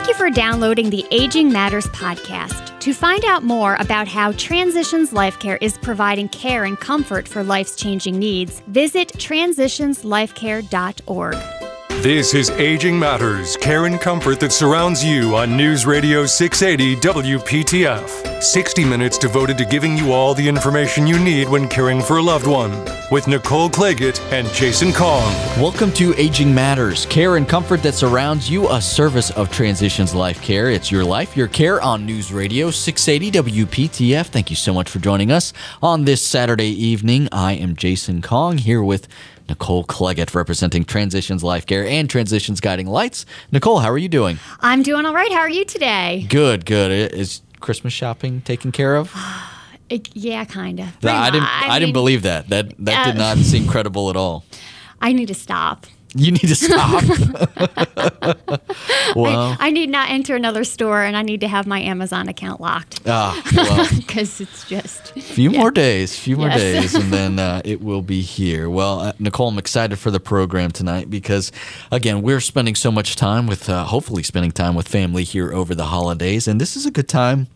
Thank you for downloading the Aging Matters podcast. To find out more about how Transitions Life Care is providing care and comfort for life's changing needs, visit transitionslifecare.org. This is Aging Matters, care and comfort that surrounds you on News Radio 680 WPTF. 60 minutes devoted to giving you all the information you need when caring for a loved one. With Nicole Claggett and Jason Kong. Welcome to Aging Matters, care and comfort that surrounds you, a service of Transitions Life Care. It's your life, your care on News Radio 680 WPTF. Thank you so much for joining us on this Saturday evening. I am Jason Kong here with Nicole Claggett representing Transitions Life Care and Transitions Guiding Lights. Nicole, how are you doing? I'm doing all right. How are you today? Good, good. Is Christmas shopping taken care of? It, yeah, kind of. I didn't. I, didn't believe that. That that did uh, not seem credible at all. I need to stop. You need to stop. well, I, I, need not enter another store, and I need to have my Amazon account locked. Ah, well, because it's just a few yeah. more days, few more Yes. days, and then uh, it will be here. Well, uh, Nicole, I'm excited for the program tonight because, again, we're spending so much time with, uh, hopefully, spending time with family here over the holidays, and this is a good time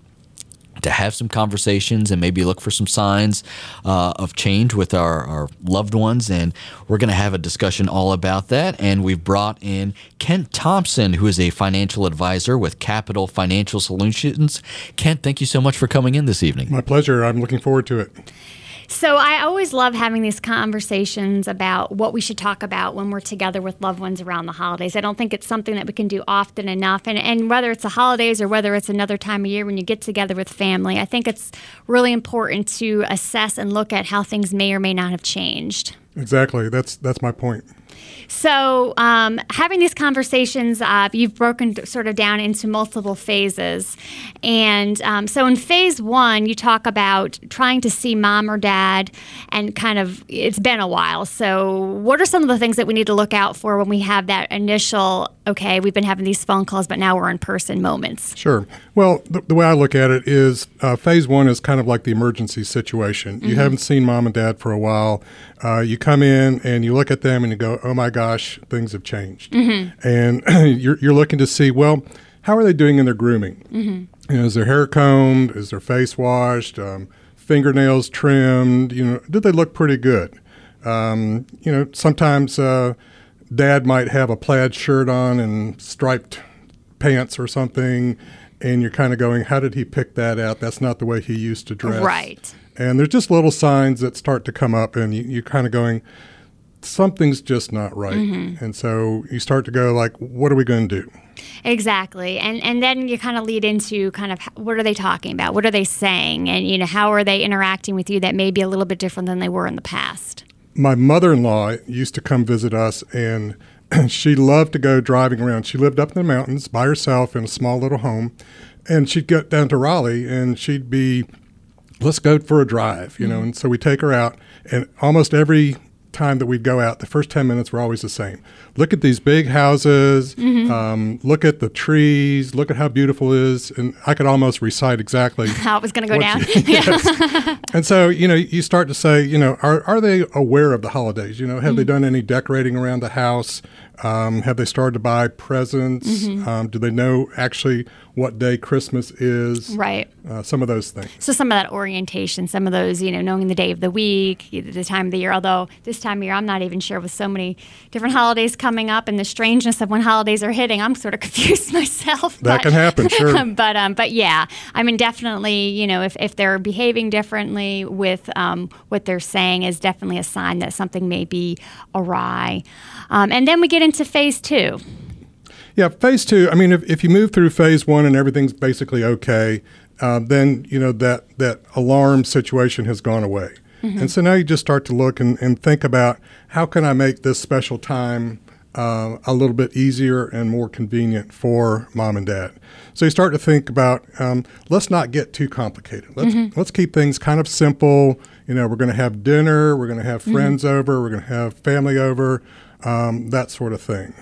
to have some conversations and maybe look for some signs uh, of change with our, our loved ones. And we're going to have a discussion all about that. And we've brought in Kent Thompson, who is a financial advisor with Capital Financial Solutions. Kent, thank you so much for coming in this evening. My pleasure. I'm looking forward to it. So I always love having these conversations about what we should talk about when we're together with loved ones around the holidays. I don't think it's something that we can do often enough. And, and whether it's the holidays or whether it's another time of year when you get together with family, I think it's really important to assess and look at how things may or may not have changed. Exactly. That's that's my point. So, um, having these conversations, uh, you've broken sort of down into multiple phases. And um, so, in phase one, you talk about trying to see mom or dad, and kind of it's been a while. So, what are some of the things that we need to look out for when we have that initial, okay, we've been having these phone calls, but now we're in person moments? Sure. Well, the, the way I look at it is uh, phase one is kind of like the emergency situation. You haven't seen mom and dad for a while. Uh, you come in and you look at them and you go, oh my gosh, things have changed. And you're, you're looking to see, well, how are they doing in their grooming? You know, is their hair combed? Is their face washed? Um, fingernails trimmed? You know, did they look pretty good? Um, you know, sometimes uh, dad might have a plaid shirt on and striped pants or something, and you're kind of going, how did he pick that out? That's not the way he used to dress. Right. And there's just little signs that start to come up, and you, you're kind of going, something's just not right. Mm-hmm. And so you start to go, like, what are we going to do? Exactly, and and then you kind of lead into kind of what are they talking about? What are they saying? And you know how are they interacting with you that may be a little bit different than they were in the past? My mother-in-law used to come visit us and she loved to go driving around. She lived up in the mountains by herself in a small little home and she'd get down to raleigh and she'd be let's go for a drive you know mm-hmm. and so we take her out and almost every time that we'd go out the first 10 minutes were always the same look at these big houses um, look at the trees look at how beautiful it is and i could almost recite exactly How it was going to go down? you- And so, you know, you start to say, you know, are, are they aware of the holidays? You know, have Mm-hmm. they done any decorating around the house? Um, have they started to buy presents? Mm-hmm. Um, do they know actually what day Christmas is? right. Uh, some of those things. So some of that orientation, some of those, you know, knowing the day of the week, the time of the year. Although this time of year, I'm not even sure with so many different holidays coming up and the strangeness of when holidays are hitting. I'm sort of confused myself. That can happen, sure. but um, but yeah, I mean, definitely, you know, if, if they're behaving differently with um, what they're saying is definitely a sign that something may be awry. Um, and then we get into phase two. Yeah, phase two. I mean, if, if you move through phase one and everything's basically okay, uh, then you know that that alarm situation has gone away, and so now you just start to look and, and think about how can I make this special time uh, a little bit easier and more convenient for mom and dad. So you start to think about um, let's not get too complicated. Let's let's keep things kind of simple. You know, we're going to have dinner, we're going to have friends over, we're going to have family over, um, that sort of thing.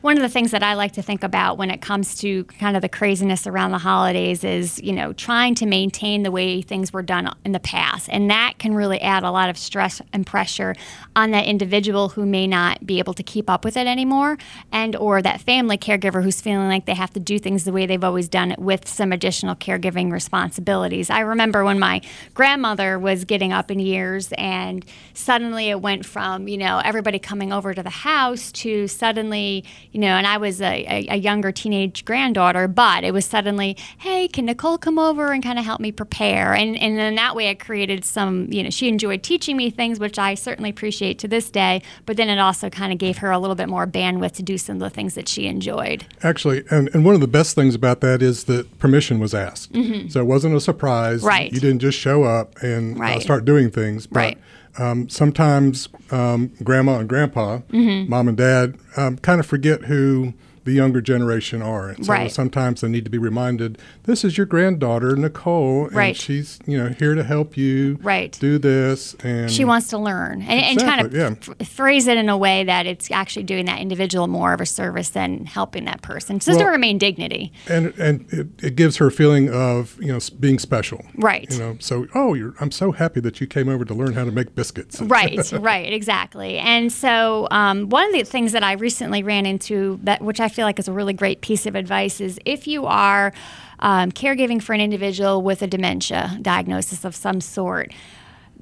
One of the things that I like to think about when it comes to kind of the craziness around the holidays is, you know, trying to maintain the way things were done in the past. And that can really add a lot of stress and pressure on that individual who may not be able to keep up with it anymore and or that family caregiver who's feeling like they have to do things the way they've always done it with some additional caregiving responsibilities. I remember when my grandmother was getting up in years and suddenly it went from, you know, everybody coming over to the house to suddenly, you know, and I was a, a, a younger teenage granddaughter, but it was suddenly, hey, can Nicole come over and kind of help me prepare? And, and in that way, it created some, you know, she enjoyed teaching me things, which I certainly appreciate to this day, but then it also kind of gave her a little bit more bandwidth to do some of the things that she enjoyed. Actually, and, and one of the best things about that is that permission was asked. Mm-hmm. So it wasn't a surprise. Right. You didn't just show up and uh, start doing things. But Right. Um, sometimes um, grandma and grandpa, Mm-hmm. mom and dad, um, kind of forget who the younger generation are. And so Right. sometimes they need to be reminded this is your granddaughter, Nicole, and Right. she's you know here to help you Right. do this. And she wants to learn and, and kind of Exactly, f- phrase it in a way that it's actually doing that individual more of a service than helping that person to Well- remain dignity and and it, it gives her a feeling of you know being special Right. you know so oh you're i'm so happy that you came over to learn how to make biscuits right right exactly and so um, one of the things that i recently ran into that which i feel like is a really great piece of advice is if you are um, caregiving for an individual with a dementia diagnosis of some sort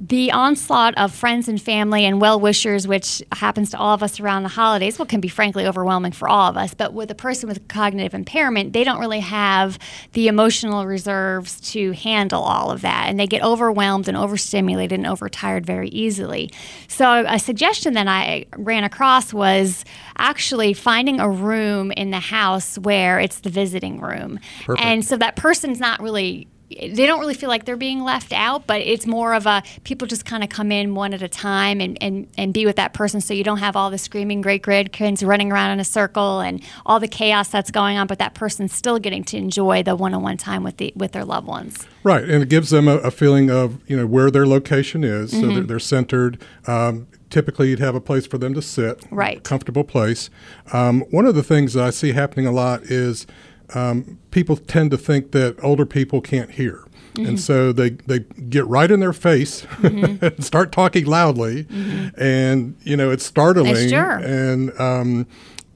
the onslaught of friends and family and well wishers, which happens to all of us around the holidays, well, can be frankly overwhelming for all of us. But with a person with cognitive impairment, they don't really have the emotional reserves to handle all of that. And they get overwhelmed and overstimulated and overtired very easily. So, a suggestion that I ran across was actually finding a room in the house where it's the visiting room. Perfect. And so that person's not really they don't really feel like they're being left out, but it's more of a people just kind of come in one at a time and, and, and be with that person so you don't have all the screaming great grandkids running around in a circle and all the chaos that's going on, but that person's still getting to enjoy the one on one time with the with their loved ones. right and it gives them a, a feeling of you know where their location is Mm-hmm. so they're, they're centered um, typically you'd have a place for them to sit Right. a comfortable place um, one of the things that i see happening a lot is um, people tend to think that older people can't hear Mm-hmm. and so they, they get right in their face Mm-hmm. and start talking loudly and you know it's startling Sure. and um,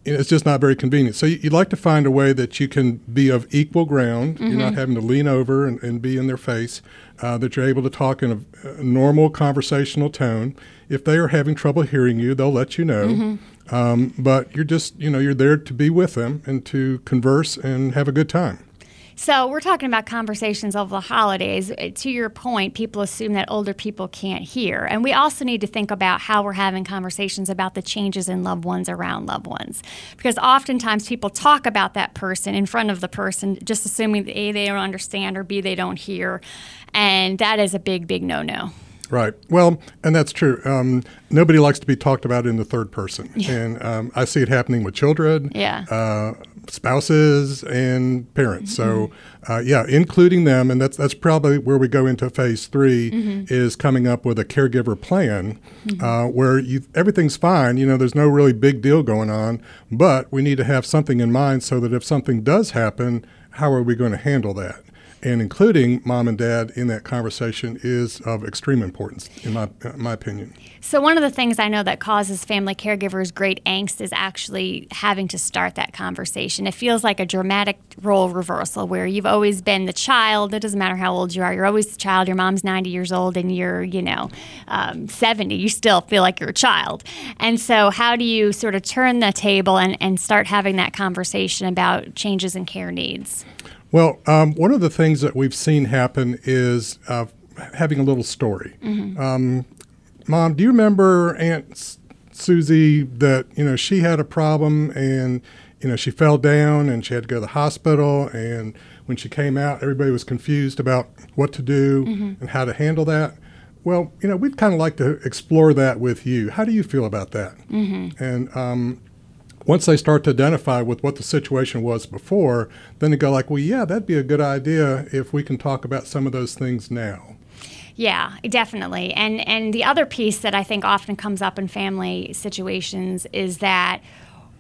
it's just not very convenient. So you- you'd like to find a way that you can be of equal ground. You're not having to lean over and, and be in their face. Uh, that you're able to talk in a, a normal conversational tone. If they are having trouble hearing you, they'll let you know. Um, but you're just, you know, you're there to be with them and to converse and have a good time. So we're talking about conversations over the holidays. Uh, To your point, people assume that older people can't hear, and we also need to think about how we're having conversations about the changes in loved ones around loved ones, because oftentimes people talk about that person in front of the person, just assuming that a they don't understand or b they don't hear, and that is a big, big no-no. Right. Well, and that's true. Um, nobody likes to be talked about in the third person, and um, I see it happening with children, Yeah. uh, spouses, and parents. So, uh, yeah, including them, and that's that's probably where we go into phase 3 is coming up with a caregiver plan uh, where you everything's fine. You know, there's no really big deal going on, but we need to have something in mind so that if something does happen, how are we going to handle that? And including mom and dad in that conversation is of extreme importance, in my in my opinion. So, one of the things I know that causes family caregivers great angst is actually having to start that conversation. It feels like a dramatic role reversal where you've always been the child. It doesn't matter how old you are, you're always the child. Your mom's 90 years old and you're, you know, um, 70. You still feel like you're a child. And so, how do you sort of turn the table and, and start having that conversation about changes in care needs? Well, um, one of the things that we've seen happen is uh, having a little story. Um, Mom, do you remember Aunt S- Susie that you know she had a problem and you know she fell down and she had to go to the hospital and when she came out, everybody was confused about what to do and how to handle that. Well, you know, we'd kind of like to explore that with you. How do you feel about that? And um, once they start to identify with what the situation was before, then they go like, well, yeah, that'd be a good idea if we can talk about some of those things now. Yeah, definitely. And and the other piece that I think often comes up in family situations is that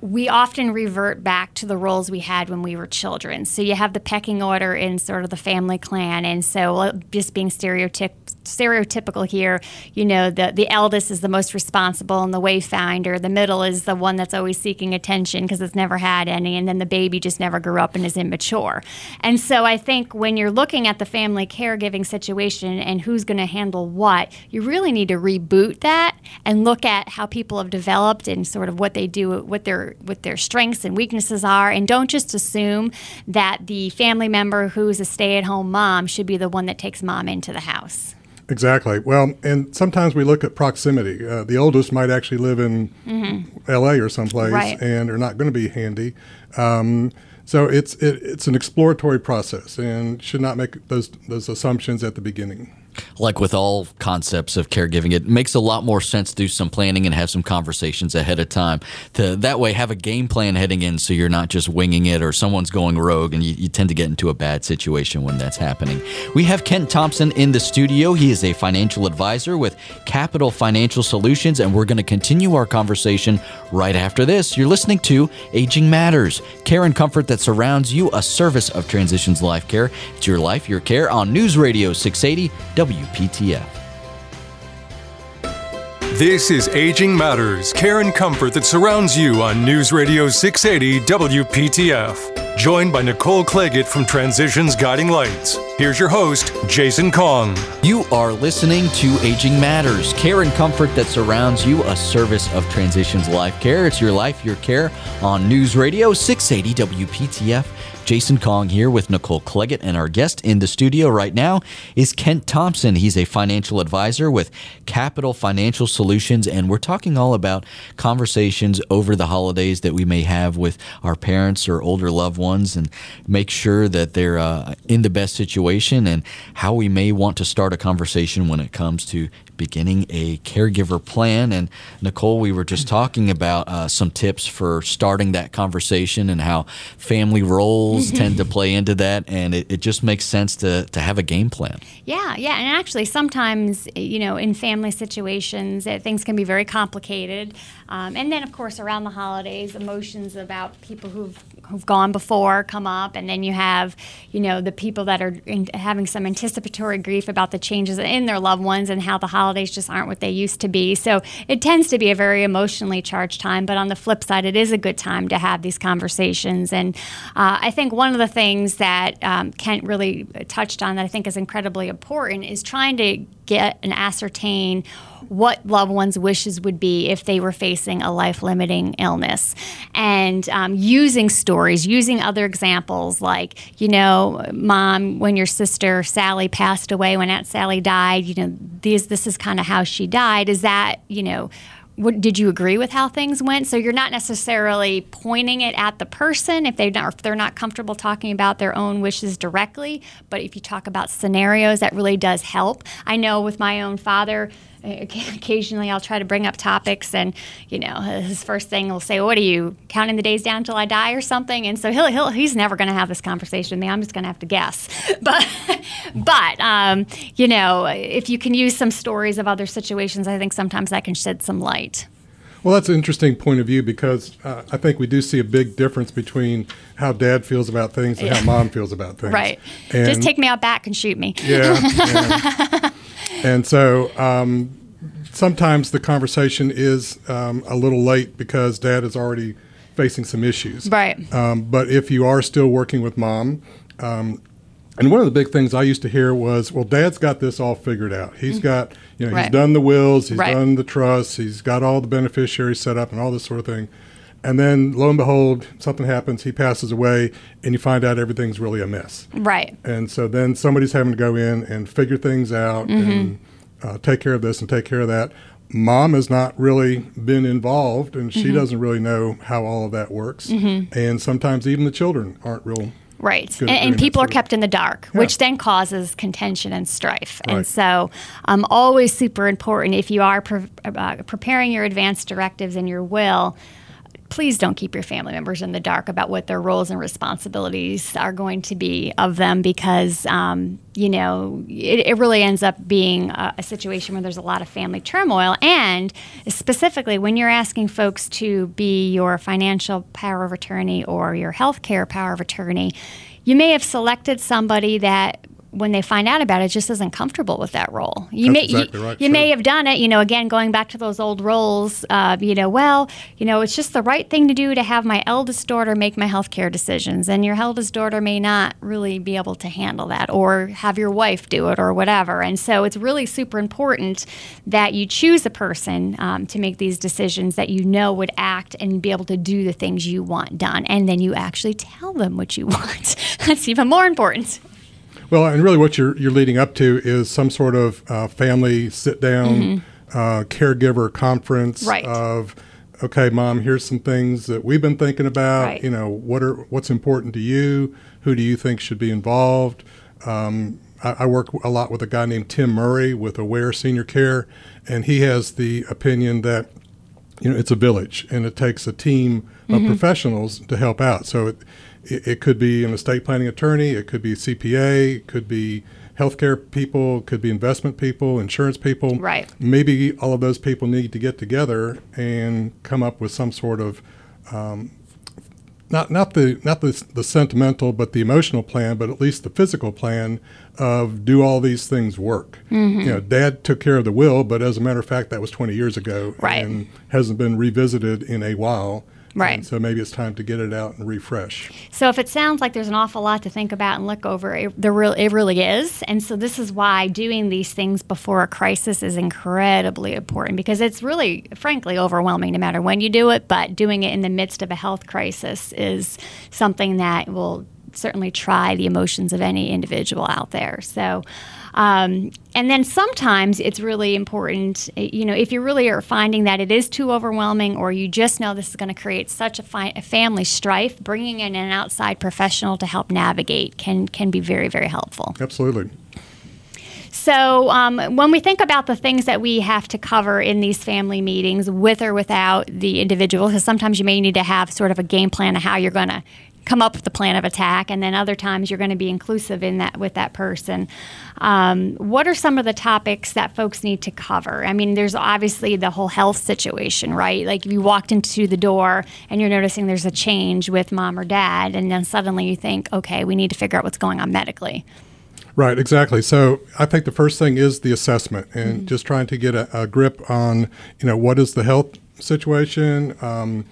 we often revert back to the roles we had when we were children. So you have the pecking order in sort of the family clan, and so just being stereotyp- stereotypical here, you know, the the eldest is the most responsible and the wayfinder. The middle is the one that's always seeking attention because it's never had any, and then the baby just never grew up and is immature. And so I think when you're looking at the family caregiving situation and who's going to handle what, you really need to reboot that and look at how people have developed and sort of what they do, what their what their strengths and weaknesses are, and don't just assume that the family member who's a stay-at-home mom should be the one that takes mom into the house. Exactly. Well, and sometimes we look at proximity. Uh, the oldest might actually live in mm-hmm. L.A. or someplace, right. and are not going to be handy. Um, so it's it, it's an exploratory process, and should not make those those assumptions at the beginning like with all concepts of caregiving, it makes a lot more sense to do some planning and have some conversations ahead of time. To that way, have a game plan heading in, so you're not just winging it or someone's going rogue, and you, you tend to get into a bad situation when that's happening. We have Kent Thompson in the studio. He is a financial advisor with Capital Financial Solutions, and we're going to continue our conversation right after this. You're listening to Aging Matters, care and comfort that surrounds you, a service of Transitions Life Care. It's your life, your care on News Radio 680. WPTF. This is Aging Matters, care and comfort that surrounds you on News Radio 680 WPTF. Joined by Nicole Claggett from Transitions Guiding Lights. Here's your host, Jason Kong. You are listening to Aging Matters, care and comfort that surrounds you, a service of Transitions Life Care. It's your life, your care on News Radio 680 WPTF. Jason Kong here with Nicole Claggett, and our guest in the studio right now is Kent Thompson. He's a financial advisor with Capital Financial Solutions, and we're talking all about conversations over the holidays that we may have with our parents or older loved ones and make sure that they're uh, in the best situation and how we may want to start a conversation when it comes to beginning a caregiver plan. And Nicole, we were just talking about uh, some tips for starting that conversation and how family roles tend to play into that. And it, it, just makes sense to, to have a game plan. Yeah, yeah. And actually, sometimes, you know, in family situations, uh, things can be very complicated. Um, and then, of course, around the holidays, emotions about people who've who've gone before come up, and then you have, you know, the people that are in, having some anticipatory grief about the changes in their loved ones and how the holidays just aren't what they used to be. So it tends to be a very emotionally charged time. But on the flip side, it is a good time to have these conversations. And uh, I think one of the things that um, Kent really touched on that I think is incredibly important is trying to get and ascertain what loved ones' wishes would be if they were facing a life limiting illness. And um, using stories, using other examples like, you know, mom, when your sister Sally passed away, when Aunt Sally died, you know, these, this is kind of how she died. Is that, you know, what, did you agree with how things went? So you're not necessarily pointing it at the person if they if they're not comfortable talking about their own wishes directly. But if you talk about scenarios, that really does help. I know with my own father, occasionally I'll try to bring up topics, and you know, his first thing will say, "What are you counting the days down until I die, or something?" And so he'll, he'll he's never going to have this conversation with me. I'm just going to have to guess. But but um, you know, if you can use some stories of other situations, I think sometimes that can shed some light. Well, that's an interesting point of view because uh, I think we do see a big difference between how dad feels about things and yeah. how mom feels about things. Right. And Just take me out back and shoot me. Yeah. And so um, sometimes the conversation is um, a little late because dad is already facing some issues. Right. Um, but if you are still working with mom, um, and one of the big things I used to hear was, "Well, Dad's got this all figured out. He's mm-hmm. got, you know, right. he's done the wills, he's right. done the trusts, he's got all the beneficiaries set up, and all this sort of thing." And then, lo and behold, something happens. He passes away, and you find out everything's really a mess. Right. And so then somebody's having to go in and figure things out mm-hmm. and uh, take care of this and take care of that. Mom has not really been involved, and she mm-hmm. doesn't really know how all of that works. Mm-hmm. And sometimes even the children aren't real Right. And, and, people are kept in the dark, yeah. which then causes contention and strife. Right. And so, um, always super important if you are pre- uh, preparing your advance directives and your will please don't keep your family members in the dark about what their roles and responsibilities are going to be of them because, um, you know, it, it, really ends up being a, a, situation where there's a lot of family turmoil. And specifically, when you're asking folks to be your financial power of attorney or your health care power of attorney, you may have selected somebody that when they find out about it, just isn't comfortable with that role. You That's may exactly you, right, you may have done it, you know. Again, going back to those old roles, uh, you know. Well, you know, it's just the right thing to do to have my eldest daughter make my health care decisions, and your eldest daughter may not really be able to handle that, or have your wife do it, or whatever. And so, it's really super important that you choose a person um, to make these decisions that you know would act and be able to do the things you want done, and then you actually tell them what you want. That's even more important. Well, and really, what you're you're leading up to is some sort of uh, family sit down, mm-hmm. uh, caregiver conference right. of, okay, mom, here's some things that we've been thinking about. Right. You know, what are what's important to you? Who do you think should be involved? Um, I, I work a lot with a guy named Tim Murray with Aware Senior Care, and he has the opinion that you know it's a village and it takes a team of mm-hmm. professionals to help out. So it, it, it, could be an estate planning attorney, it could be CPA, it could be healthcare people, it could be investment people, insurance people. Right. Maybe all of those people need to get together and come up with some sort of um, not not the not the, the sentimental but the emotional plan, but at least the physical plan of do all these things work. Mm-hmm. You know, Dad took care of the will, but as a matter of fact, that was 20 years ago, right. and hasn't been revisited in a while. Right. And so maybe it's time to get it out and refresh. So if it sounds like there's an awful lot to think about and look over, it, there real, it really is. And so this is why doing these things before a crisis is incredibly important because it's really, frankly, overwhelming no matter when you do it. But doing it in the midst of a health crisis is something that will certainly try the emotions of any individual out there. So. Um, and then sometimes it's really important, you know, if you really are finding that it is too overwhelming or you just know this is going to create such a, fi- a, family strife, bringing in an outside professional to help navigate can, can be very, very helpful. Absolutely. So, um, when we think about the things that we have to cover in these family meetings, with or without the individual, because sometimes you may need to have sort of a game plan of how you're going to come up with a plan of attack, and then other times you're going to be inclusive in that with that person. Um, what are some of the topics that folks need to cover? I mean, there's obviously the whole health situation, right? Like if you walked into the door and you're noticing there's a change with mom or dad, and then suddenly you think, okay, we need to figure out what's going on medically. Right, exactly. So I think the first thing is the assessment and mm-hmm. just trying to get a, a, grip on, you know, what is the health situation? Um,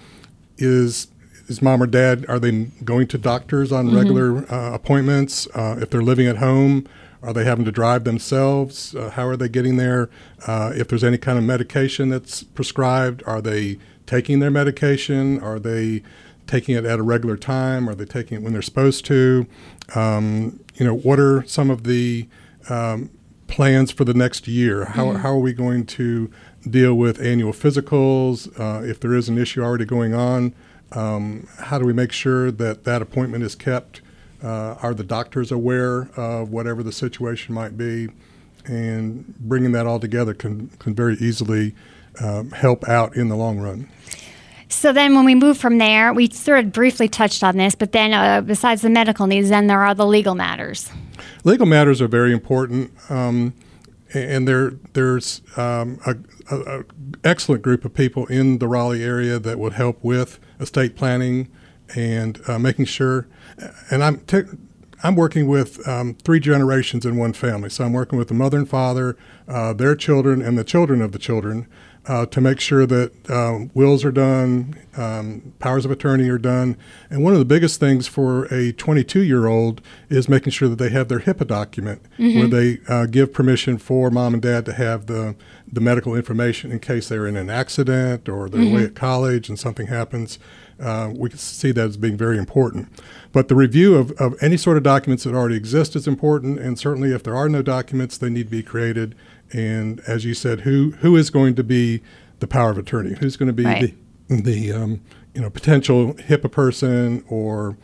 is is mom or dad are they going to doctors on mm-hmm. regular uh, appointments? Uh, if they're living at home, are they having to drive themselves? Uh, how are they getting there? Uh, if there's any kind of medication that's prescribed, are they taking their medication? Are they taking it at a regular time? Are they taking it when they're supposed to? Um, you know, what are some of the um, plans for the next year? How, mm-hmm. how are we going to deal with annual physicals? Uh, if there is an issue already going on, um, how do we make sure that that appointment is kept? Uh, are the doctors aware of whatever the situation might be? And bringing that all together can, can very easily um, help out in the long run. So then, when we move from there, we sort of briefly touched on this, but then uh, besides the medical needs, then there are the legal matters. Legal matters are very important, um, and there there's um, a, a, a, excellent group of people in the Raleigh area that would help with estate planning and uh, making sure. And I'm t- I'm working with um, three generations in one family. So I'm working with the mother and father, uh, their children, and the children of the children uh, to make sure that um, wills are done, um, powers of attorney are done. And one of the biggest things for a 22 year old is making sure that they have their HIPAA document mm-hmm. where they uh, give permission for mom and dad to have the, the medical information in case they're in an accident or they're mm-hmm. away at college and something happens. Uh, we can see that as being very important. But the review of, of any sort of documents that already exist is important, and certainly if there are no documents, they need to be created and as you said, who who is going to be the power of attorney? Who's going to be right. the the um, you know potential HIPAA person or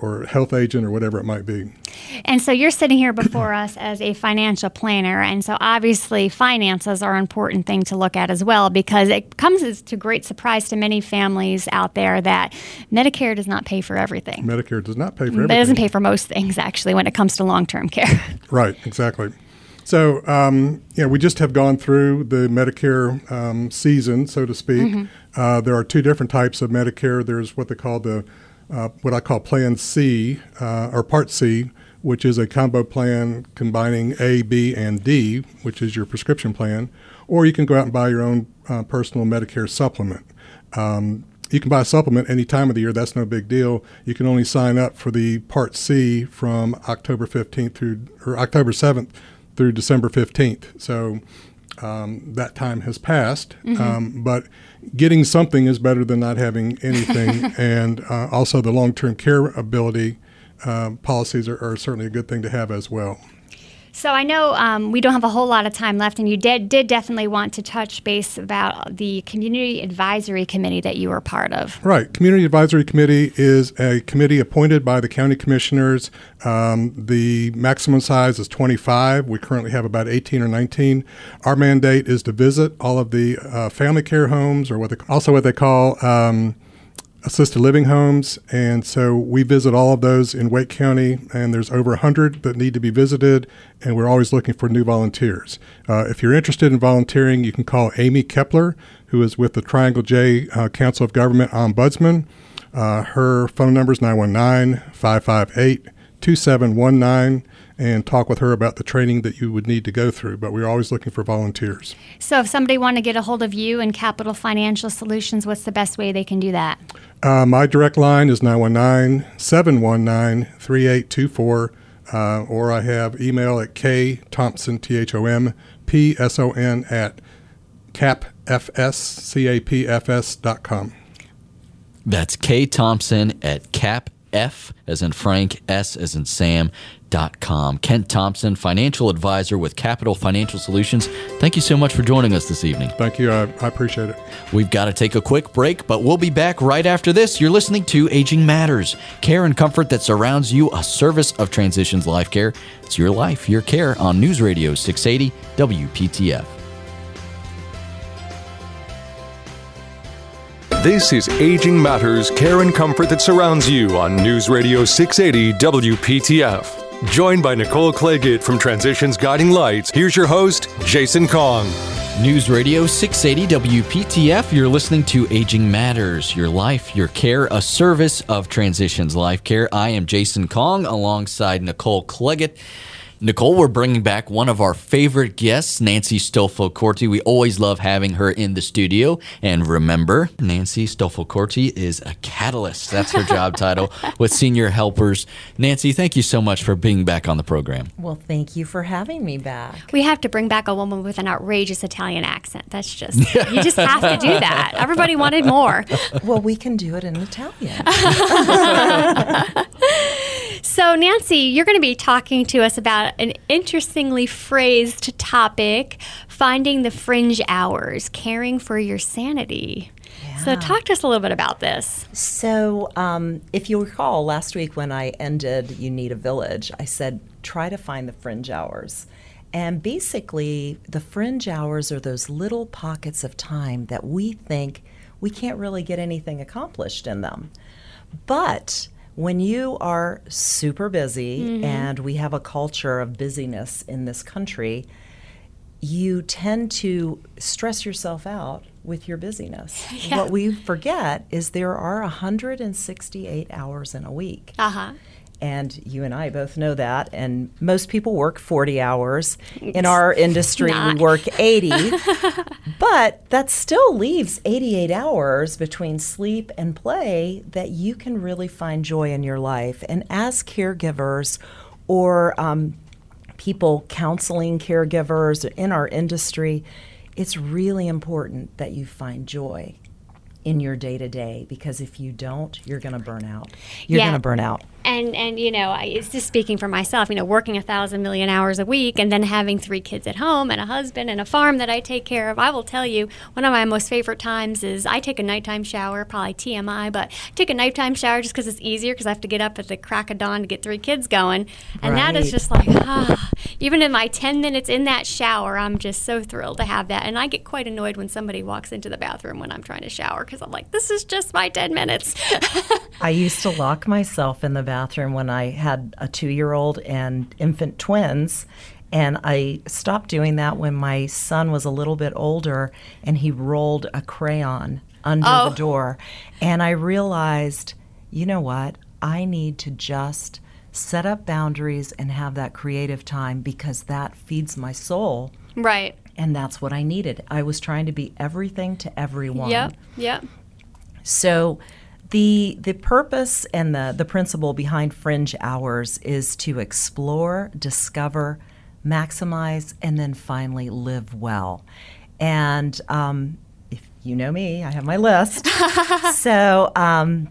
or health agent or whatever it might be. And so you're sitting here before us as a financial planner. And so obviously, finances are an important thing to look at as well because it comes as to great surprise to many families out there that Medicare does not pay for everything. Medicare does not pay for everything. It doesn't pay for most things, actually, when it comes to long term care. Right, exactly. So, um, yeah, we just have gone through the Medicare um, season, so to speak. Uh, there are two different types of Medicare. There's what they call the, uh, what I call Plan C, uh, or Part C, which is a combo plan combining A, B, and D, which is your prescription plan. Or you can go out and buy your own uh, personal Medicare supplement. Um, you can buy a supplement any time of the year. That's no big deal. You can only sign up for the Part C from October 15th through or October 7th through December 15th. So um, that time has passed. Um, but getting something is better than not having anything. and uh, also, the long-term care ability uh, policies are, are certainly a good thing to have as well. So I know um, we don't have a whole lot of time left, and you did, did definitely want to touch base about the community advisory committee that you were part of. Right. Community Advisory Committee is a committee appointed by the county commissioners. Um, the maximum size is 25. We currently have about 18 or 19. Our mandate is to visit all of the uh, family care homes, or what they, also what they call um, assisted living homes. And so we visit all of those in Wake County, and there's over 100 that need to be visited, and we're always looking for new volunteers. Uh, if you're interested in volunteering, you can call Amy Kepler, who is with the Triangle J uh, Council of Government Ombudsman. Uh, her phone number is 919 558 2719 and talk with her about the training that you would need to go through. But we're always looking for volunteers. So if somebody wanted to get a hold of you and Capital Financial Solutions, what's the best way they can do that? Uh, my direct line is 919 719 3824, or I have email at k thompson, T H O M P S O N, at capfs.com. That's K Thompson at Cap F as in Frank, S as in Sam. Dot com. Kent Thompson, financial advisor with Capital Financial Solutions. Thank you so much for joining us this evening. Thank you. I, I appreciate it. We've got to take a quick break, but we'll be back right after this. You're listening to Aging Matters, care and comfort that surrounds you, a service of Transitions Life Care. It's your life, your care on News Radio 680 WPTF. This is Aging Matters Care and Comfort that surrounds you on News Radio 680 WPTF. Joined by Nicole Claggett from Transitions Guiding Lights, here's your host, Jason Kong. News Radio 680 WPTF. You're listening to Aging Matters, your life, your care, a service of Transitions Life Care. I am Jason Kong alongside Nicole Claggett. Nicole, we're bringing back one of our favorite guests, Nancy Stolfo Corti. We always love having her in the studio. And remember, Nancy Stolfo Corti is a catalyst. That's her job title with Senior Helpers. Nancy, thank you so much for being back on the program. Well, thank you for having me back. We have to bring back a woman with an outrageous Italian accent. That's just, you just have to do that. Everybody wanted more. Well, we can do it in Italian. So, Nancy, you're going to be talking to us about an interestingly phrased topic finding the fringe hours, caring for your sanity. So, talk to us a little bit about this. So, um, if you recall, last week when I ended You Need a Village, I said try to find the fringe hours. And basically, the fringe hours are those little pockets of time that we think we can't really get anything accomplished in them. But when you are super busy, and we have a culture of busyness in this country, you tend to stress yourself out with your busyness. What we forget is there are 168 hours in a week. Uh huh. And you and I both know that. And most people work 40 hours. In our industry, we work 80. but that still leaves 88 hours between sleep and play that you can really find joy in your life. And as caregivers or um, people counseling caregivers in our industry, it's really important that you find joy in your day to day because if you don't, you're going to burn out. You're Yeah. going to burn out. And and you know, I, it's just speaking for myself. You know, working a thousand million hours a week, and then having three kids at home and a husband and a farm that I take care of. I will tell you, one of my most favorite times is I take a nighttime shower. Probably TMI, but I take a nighttime shower just because it's easier because I have to get up at the crack of dawn to get three kids going, and that is just like ah. Even in my ten minutes in that shower, I'm just so thrilled to have that, and I get quite annoyed when somebody walks into the bathroom when I'm trying to shower because I'm like, this is just my ten minutes. I used to lock myself in the bathroom when I had a two year old and infant twins. And I stopped doing that when my son was a little bit older and he rolled a crayon under Oh. the door. And I realized, you know what? I need to just set up boundaries and have that creative time because that feeds my soul. right. And that's what I needed. I was trying to be everything to everyone. Yep. Yep. So the the purpose and the the principle behind fringe hours is to explore, discover, maximize, and then finally live well. And um, if you know me, I have my list. so um,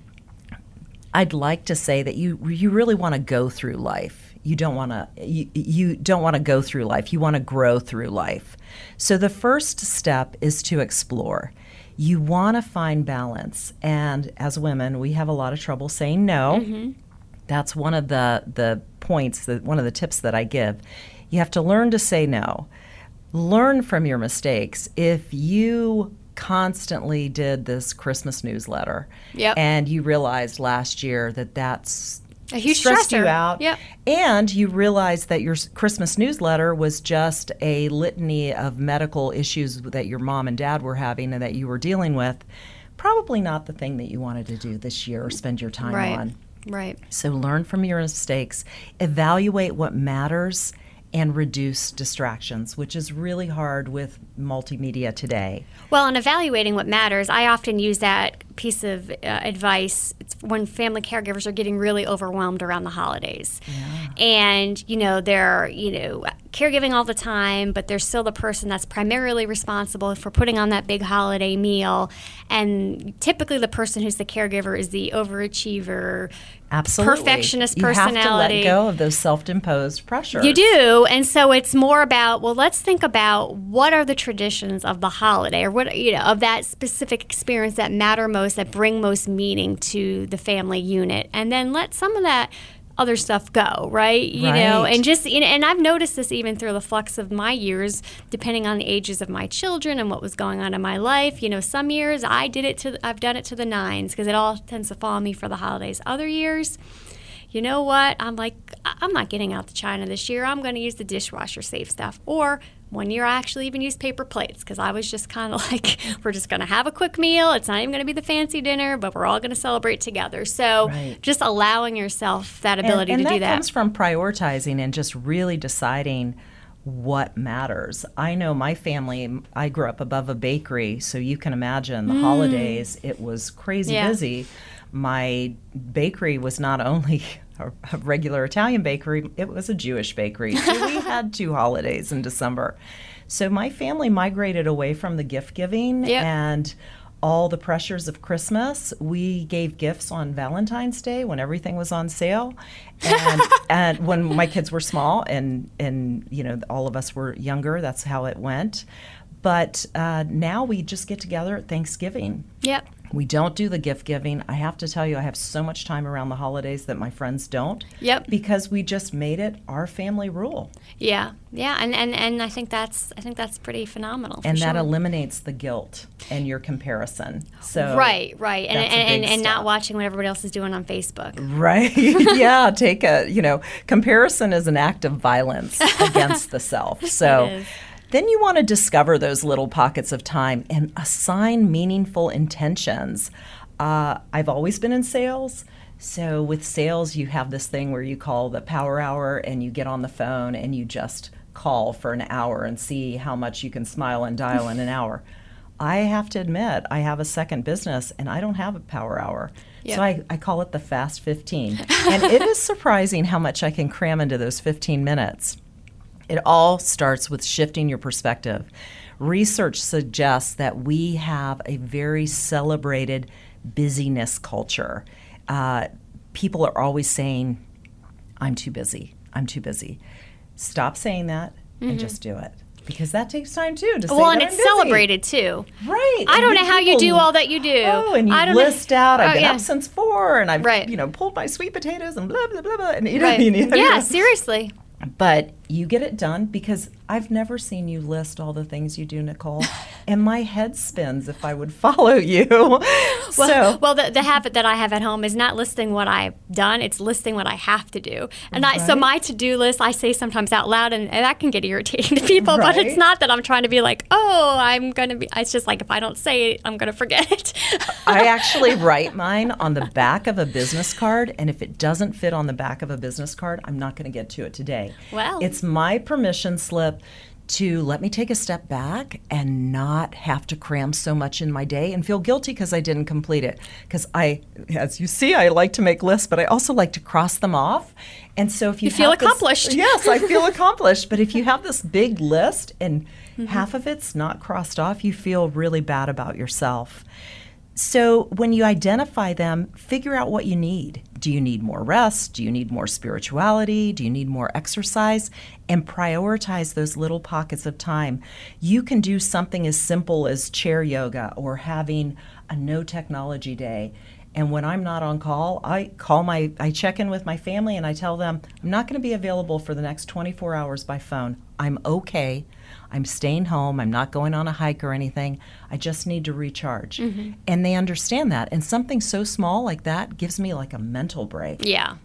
I'd like to say that you you really want to go through life. You don't want to you, you don't want to go through life. You want to grow through life. So the first step is to explore. You want to find balance, and as women, we have a lot of trouble saying no. Mm-hmm. That's one of the the points that one of the tips that I give. You have to learn to say no. Learn from your mistakes. If you constantly did this Christmas newsletter Yep. and you realized last year that that's A huge stressed you out Yep. and you realized that your Christmas newsletter was just a litany of medical issues that your mom and dad were having and that you were dealing with, probably not the thing that you wanted to do this year or spend your time Right. on. Right. So learn from your mistakes, evaluate what matters, and reduce distractions, which is really hard with multimedia today. Well, in evaluating what matters, I often use that piece of uh, advice it's when family caregivers are getting really overwhelmed around the holidays. And, you know, they're, you know, caregiving all the time, but they're still the person that's primarily responsible for putting on that big holiday meal. And typically the person who's the caregiver is the overachiever, Absolutely. perfectionist You have personality. to let go of those self-imposed pressures. You do, and so it's more about well, let's think about what are the traditions of the holiday, or what you know of that specific experience that matter most, that bring most meaning to the family unit, and then let some of that other stuff go, right? You know, and just you know, and I've noticed this even through the flux of my years, depending on the ages of my children and what was going on in my life. You know, some years I did it to, I've done it to the nines because it all tends to follow me for the holidays. Other years you know what? I'm like, I'm not getting out to china this year. I'm going to use the dishwasher safe stuff. Or one year I actually even used paper plates because I was just kind of like, we're just going to have a quick meal. It's not even going to be the fancy dinner, but we're all going to celebrate together. So Right. just allowing yourself that ability and, to that do that. comes from prioritizing and just really deciding what matters. I know my family, I grew up above a bakery, so you can imagine the holidays, it was crazy Mm. Yeah. busy. My bakery was not only a, a regular Italian bakery, it was a Jewish bakery. So we had two holidays in December. So my family migrated away from the gift giving Yep. and all the pressures of Christmas. We gave gifts on Valentine's Day when everything was on sale, and and when my kids were small, and and you know all of us were younger. That's how it went. But uh, now we just get together at Thanksgiving. yep. We don't do the gift giving. I have to tell you, I have so much time around the holidays that my friends don't. Yep. Because we just made it our family rule, Yeah. Yeah. And, and, and I think that's, I think that's pretty phenomenal. and that sure. eliminates the guilt and your comparison. So Right, right, and and, and, and not watching what everybody else is doing on Facebook. Right. yeah. Take a, you know, comparison is an act of violence against the self. So. Then you want to discover those little pockets of time and assign meaningful intentions. Uh, I've always been in sales. So with sales, you have this thing where you call the power hour and you get on the phone and you just call for an hour and see how much you can smile and dial in an hour. I have to admit, I have a second business and I don't have a power hour. Yeah. So I, I call it the Fast 15. and it is surprising how much I can cram into those 15 minutes. It all starts with shifting your perspective. Research suggests that we have a very celebrated busyness culture. Uh, people are always saying, I'm too busy. I'm too busy. Stop saying that and just do it. Because that takes time too. To say Mm-hmm. Well, and it's busy. celebrated too. Right. I don't know how you do all that you do. Oh, and you I don't list know. out. I've Oh, been yeah. up since four, and I've Right. you know pulled my sweet potatoes and blah blah blah blah. And you know, Right. you know, yeah, seriously. but you get it done because I've never seen you list all the things you do, Nicole, and my head spins if I would follow you. Well, so well, the, the habit that I have at home is not listing what I've done; it's listing what I have to do. And I, so my to-do list, I say sometimes out loud, and, and that can get irritating to people. But it's not that I'm trying to be like, oh, I'm gonna be. It's just like if I don't say it, I'm gonna forget it. I actually write mine on the back of a business card, and if it doesn't fit on the back of a business card, I'm not going to get to it today. Well. it's my permission slip to let me take a step back and not have to cram so much in my day and feel guilty because I didn't complete it. Because I, as you see, I like to make lists, but I also like to cross them off. And so if you, You feel this- accomplished. yes, I feel accomplished. But if you have this big list and Mm-hmm. half of it's not crossed off, you feel really bad about yourself. So, when you identify them, figure out what you need. Do you need more rest? Do you need more spirituality? Do you need more exercise? And prioritize those little pockets of time. You can do something as simple as chair yoga or having a no technology day. And when I'm not on call, I call my, I check in with my family and I tell them, I'm not going to be available for the next 24 hours by phone. I'm okay. I'm staying home. I'm not going on a hike or anything. I just need to recharge. And they understand that. And something so small like that gives me like a mental break. yeah.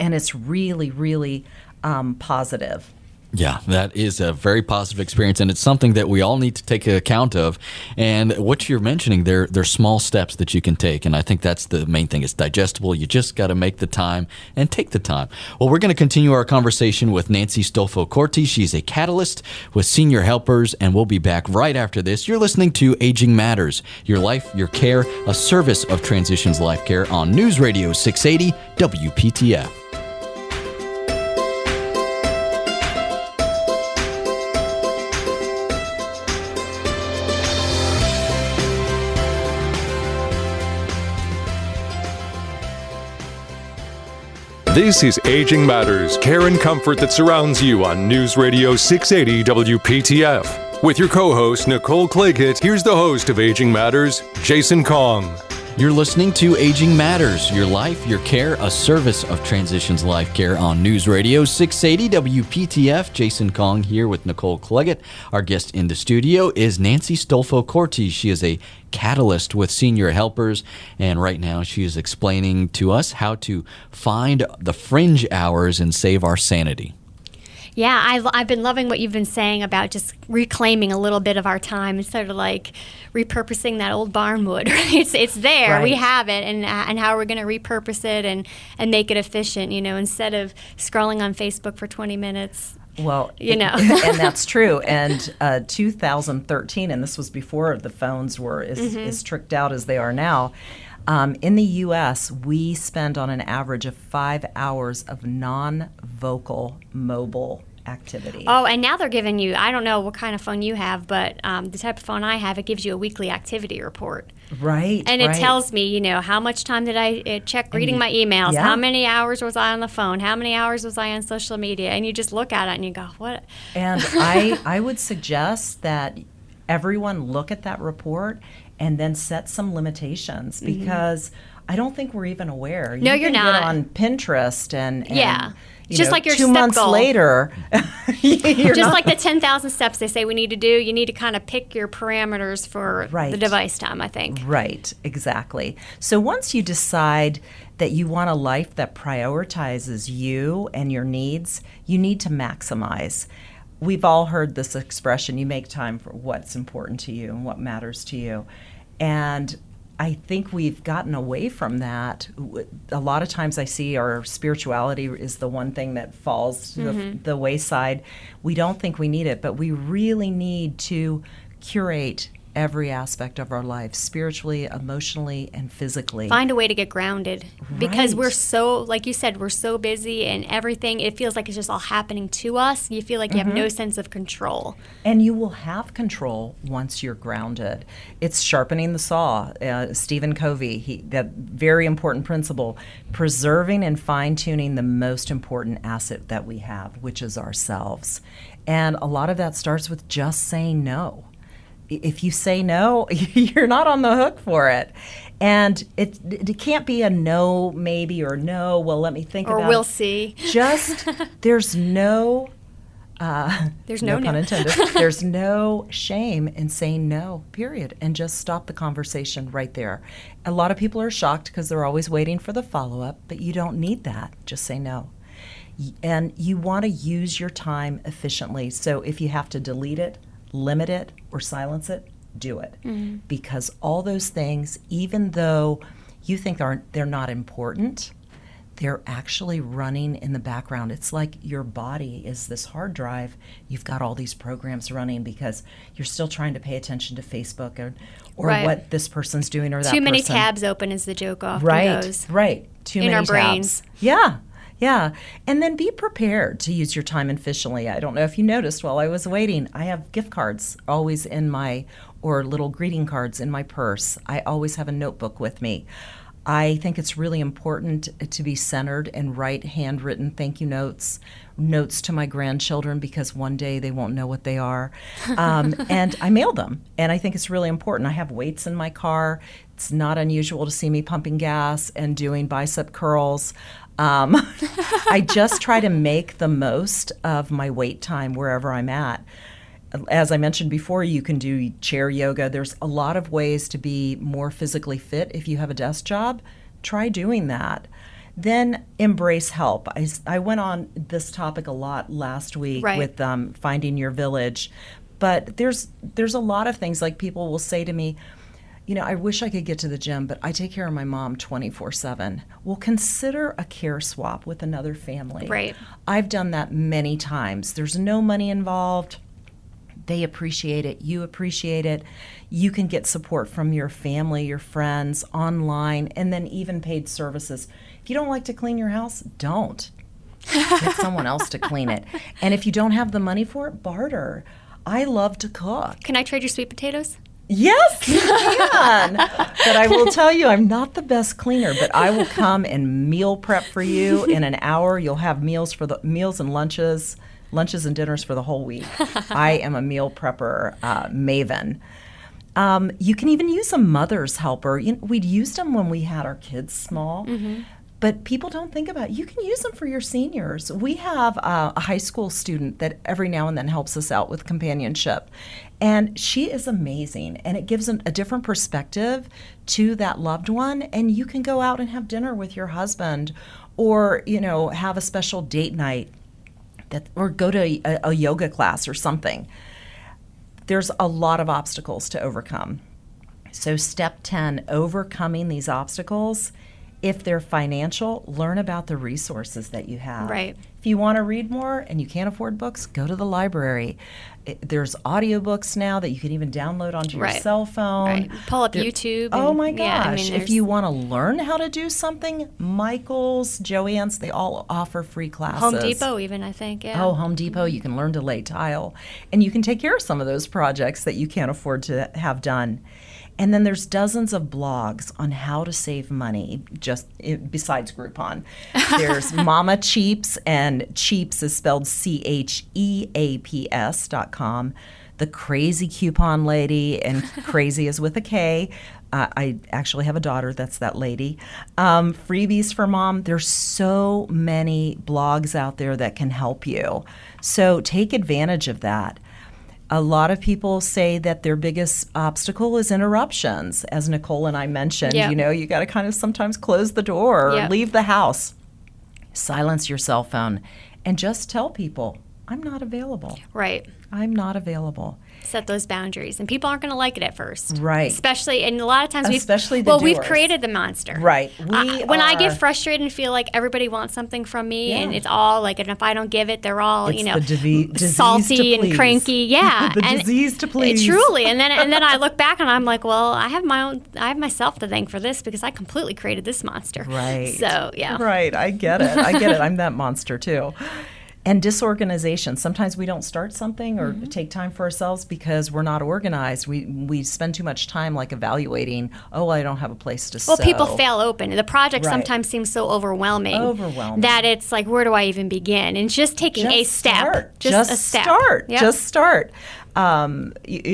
And it's really, really um, positive. Yeah, that is a very positive experience, and it's something that we all need to take account of. And what you're mentioning, there, there's small steps that you can take, and I think that's the main thing. It's digestible. You just got to make the time and take the time. Well, we're going to continue our conversation with Nancy Stolfo Corti. She's a catalyst with Senior Helpers, and we'll be back right after this. You're listening to Aging Matters: Your Life, Your Care, a service of Transitions Life Care on News Radio 680 WPTF. This is Aging Matters, care and comfort that surrounds you on News Radio 680 WPTF. With your co host, Nicole Claggett, here's the host of Aging Matters, Jason Kong. You're listening to Aging Matters, Your Life, Your Care, a service of Transitions Life Care on News Radio 680 WPTF. Jason Kong here with Nicole Claggett. Our guest in the studio is Nancy Stolfo Corti. She is a catalyst with Senior Helpers, and right now she is explaining to us how to find the fringe hours and save our sanity. Yeah, I've, I've been loving what you've been saying about just reclaiming a little bit of our time instead of like repurposing that old barn wood. Right? It's it's there, we have it, and uh, and how we're going to repurpose it and and make it efficient. You know, instead of scrolling on Facebook for 20 minutes. Well, You know. and that's true. And uh, 2013, and this was before the phones were as, Mm-hmm. as tricked out as they are now. Um, in the U.S., we spend on an average of five hours of non-vocal mobile activity. Oh, and now they're giving you. I don't know what kind of phone you have, but um, the type of phone I have, it gives you a weekly activity report. right, And it right. tells me, you know, how much time did I uh, check reading my emails? yeah. How many hours was I on the phone? How many hours was I on social media? And you just look at it and you go, what? And I, I would suggest that everyone look at that report and then set some limitations because I don't think we're even aware. Mm-hmm. No, You you're can not. On Pinterest and, and Yeah. Just know, like your two months goal. later, you're just not- like the 10,000 steps they say we need to do, you need to kind of pick your parameters for the device time, I think. Right, exactly. So once you decide that you want a life that prioritizes you and your needs, you need to maximize. We've all heard this expression you make time for what's important to you and what matters to you. And I think we've gotten away from that. A lot of times I see our spirituality is the one thing that falls to the, mm-hmm. the wayside. We don't think we need it, but we really need to curate every aspect of our life spiritually, emotionally, and physically. Find a way to get grounded because we're so, like you said, we're so busy and everything. It feels like it's just all happening to us. You feel like you have Mm-hmm. no sense of control. And you will have control once you're grounded. It's sharpening the saw. Uh, Stephen Covey, he, that very important principle, preserving and fine tuning the most important asset that we have, which is ourselves. And a lot of that starts with just saying no. If you say no, you're not on the hook for it. And it, it can't be a no, maybe, or no, well, let me think about Or about we'll it. see. Just, there's no uh, There's no pun no. intended. There's no shame in saying no, period, and just stop the conversation right there. A lot of people are shocked because they're always waiting for the follow up, but you don't need that. Just say no. And you want to use your time efficiently. So if you have to delete it, limit it, or silence it, do it. Mm-hmm. Because all those things, even though you think aren't they're not important, they're actually running in the background. It's like your body is this hard drive. You've got all these programs running because you're still trying to pay attention to Facebook or, or Right. what this person's doing or that Too many person. tabs open is the joke often Right, goes. right. Too In many our tabs. brains. Yeah, yeah. And then be prepared to use your time efficiently. I don't know if you noticed while I was waiting, I have gift cards always in my, or little greeting cards in my purse. I always have a notebook with me. I think it's really important to be centered and write handwritten thank you notes, notes to my grandchildren because one day they won't know what they are. Um, and I mail them. And I think it's really important. I have weights in my car. It's not unusual to see me pumping gas and doing bicep curls. Um, I just try to make the most of my wait time wherever I'm at as I mentioned before, you can do chair yoga. There's a lot of ways to be more physically fit if you have a desk job. Try doing that. Then embrace help. I went on this topic a lot last week Right. with um, finding your village, but there's there's a lot of things like people will say to me, you know, I wish I could get to the gym, but I take care of my mom 24 7. Well, consider a care swap with another family. Right. I've done that many times. There's no money involved they appreciate it you appreciate it you can get support from your family your friends online and then even paid services if you don't like to clean your house don't get someone else to clean it and if you don't have the money for it barter i love to cook Can I trade your sweet potatoes? Yes, you can. but I will tell you, I'm not the best cleaner. But I will come and meal prep for you in an hour. You'll have meals for the meals and lunches, lunches and dinners for the whole week. I am a meal prepper uh, maven. Um, you can even use a mother's helper. You know, we'd used them when we had our kids small. But people don't think about you can use them for your seniors. We have a high school student that every now and then helps us out with companionship. And she is amazing. And it gives an, a different perspective to that loved one. And you can go out and have dinner with your husband or, you know, have a special date night that, or go to a, a yoga class or something. There's a lot of obstacles to overcome. So, step 10 overcoming these obstacles. If they're financial, learn about the resources that you have. Right. If you want to read more and you can't afford books, go to the library. It- there's audiobooks now that you can even download onto your Right. cell phone. Right. Pull up There- YouTube Oh and- my yeah, gosh. I mean, if you want to learn how to do something, Michael's, Joann's, they all offer free classes. Home Depot, even I think. Yeah. Oh, Home Depot, you can learn to lay tile and you can take care of some of those projects that you can't afford to have done. And then there's dozens of blogs on how to save money, just besides Groupon. There's Mama Cheaps, and Cheaps is spelled C H E A P S dot com. The Crazy Coupon Lady, and crazy is with a K. Uh, I actually have a daughter that's that lady. Um, freebies for mom. There's so many blogs out there that can help you. So take advantage of that. A lot of people say that their biggest obstacle is interruptions. As Nicole and I mentioned, Yep. you know, you got to kind of sometimes close the door or Yep. leave the house, silence your cell phone, and just tell people I'm not available. Right. I'm not available. Set those boundaries, and people aren't going to like it at first. Right. Especially, and a lot of times, we've, Especially the well, we've created the monster. Right. I- We when I get frustrated and feel like everybody wants something from me, and it's all like, and if I don't give it, they're all It's you know divi- salty and cranky. Yeah, The and disease to please. Truly, and then and then I look back and I'm like, well, I have my own, I have myself to thank for this because I completely created this monster. Right. So yeah. Right. I get it. I get it. I'm that monster too. And disorganization. Sometimes we don't start something or Mm-hmm. take time for ourselves because we're not organized. We we spend too much time like evaluating. Oh, I don't have a place to start. Well, sew. people fail open. The project Right. sometimes seems so overwhelming, Overwhelming. that it's like, where do I even begin? And just taking a Just step, Start. just, a step, start. Yep. Just start. Um,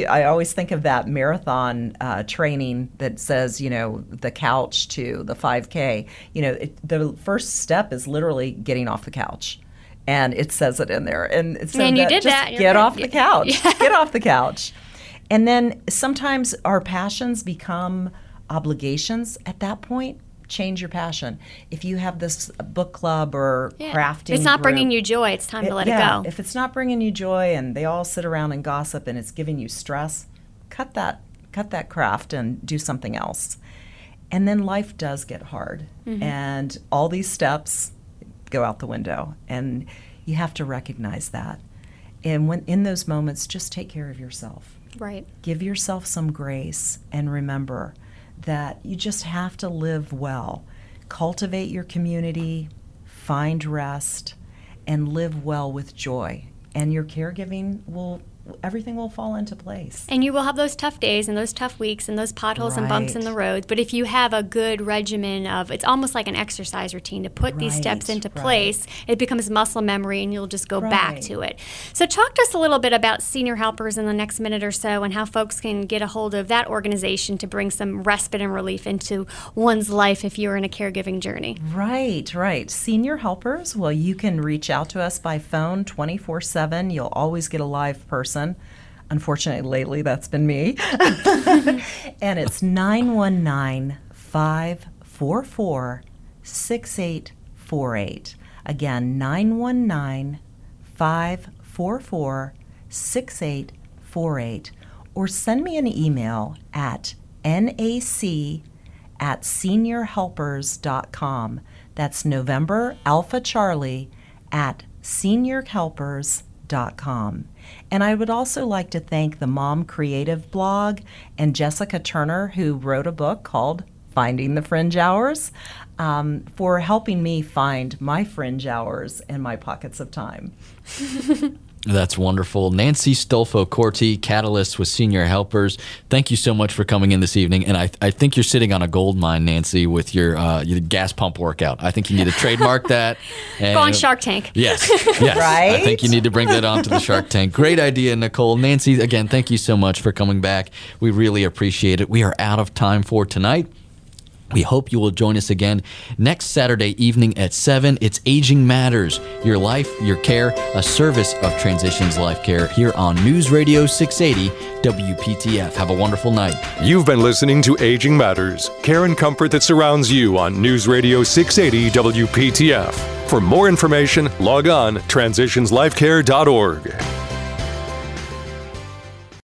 I always think of that marathon uh, training that says, you know, the couch to the 5K. You know, it, the first step is literally getting off the couch. And it says it in there. And, so And you did just that. Get off the couch. Get off the couch. And then sometimes our passions become obligations at that point. Change your passion. If you have this book club or Yeah. crafting, If it's not bringing you joy, it's time to let yeah, it go. If it's not bringing you joy and they all sit around and gossip and it's giving you stress, cut that cut that craft and do something else. And then life does get hard Mm-hmm. and all these steps go out the window and you have to recognize that. And when in those moments just take care of yourself. right. Give yourself some grace and remember that you just have to live well. Cultivate your community, find rest, and live well with joy. And your caregiving will, everything will fall into place. And you will have those tough days and those tough weeks and those potholes and bumps in the roads. But if you have a good regimen of, it's almost like an exercise routine to put these steps into right. place, it becomes muscle memory and you'll just go back to it. So, talk to us a little bit about senior helpers in the next minute or so and how folks can get a hold of that organization to bring some respite and relief into one's life if you're in a caregiving journey. Right, right. Senior helpers, well, you can reach out to us by phone 24 7. You'll always get a live person. Unfortunately, lately that's been me. and it's 919 544 6848. Again, 919 544 6848. Or send me an email at nac at seniorhelpers.com. That's November Alpha Charlie at seniorhelpers.com. And I would also like to thank the Mom Creative blog and Jessica Turner, who wrote a book called Finding the Fringe Hours, um, for helping me find my fringe hours and my pockets of time. That's wonderful. Nancy Stolfo Corti, Catalyst with Senior Helpers. Thank you so much for coming in this evening. And I, I think you're sitting on a gold mine, Nancy, with your, uh, your gas pump workout. I think you need to trademark that. And Go on Shark Tank. Yes, yes. right? I think you need to bring that onto the Shark Tank. Great idea, Nicole. Nancy, again, thank you so much for coming back. We really appreciate it. We are out of time for tonight. We hope you will join us again next Saturday evening at 7. It's Aging Matters Your Life, Your Care, a service of Transitions Life Care here on News Radio 680 WPTF. Have a wonderful night. You've been listening to Aging Matters, care and comfort that surrounds you on News Radio 680 WPTF. For more information, log on transitionslifecare.org.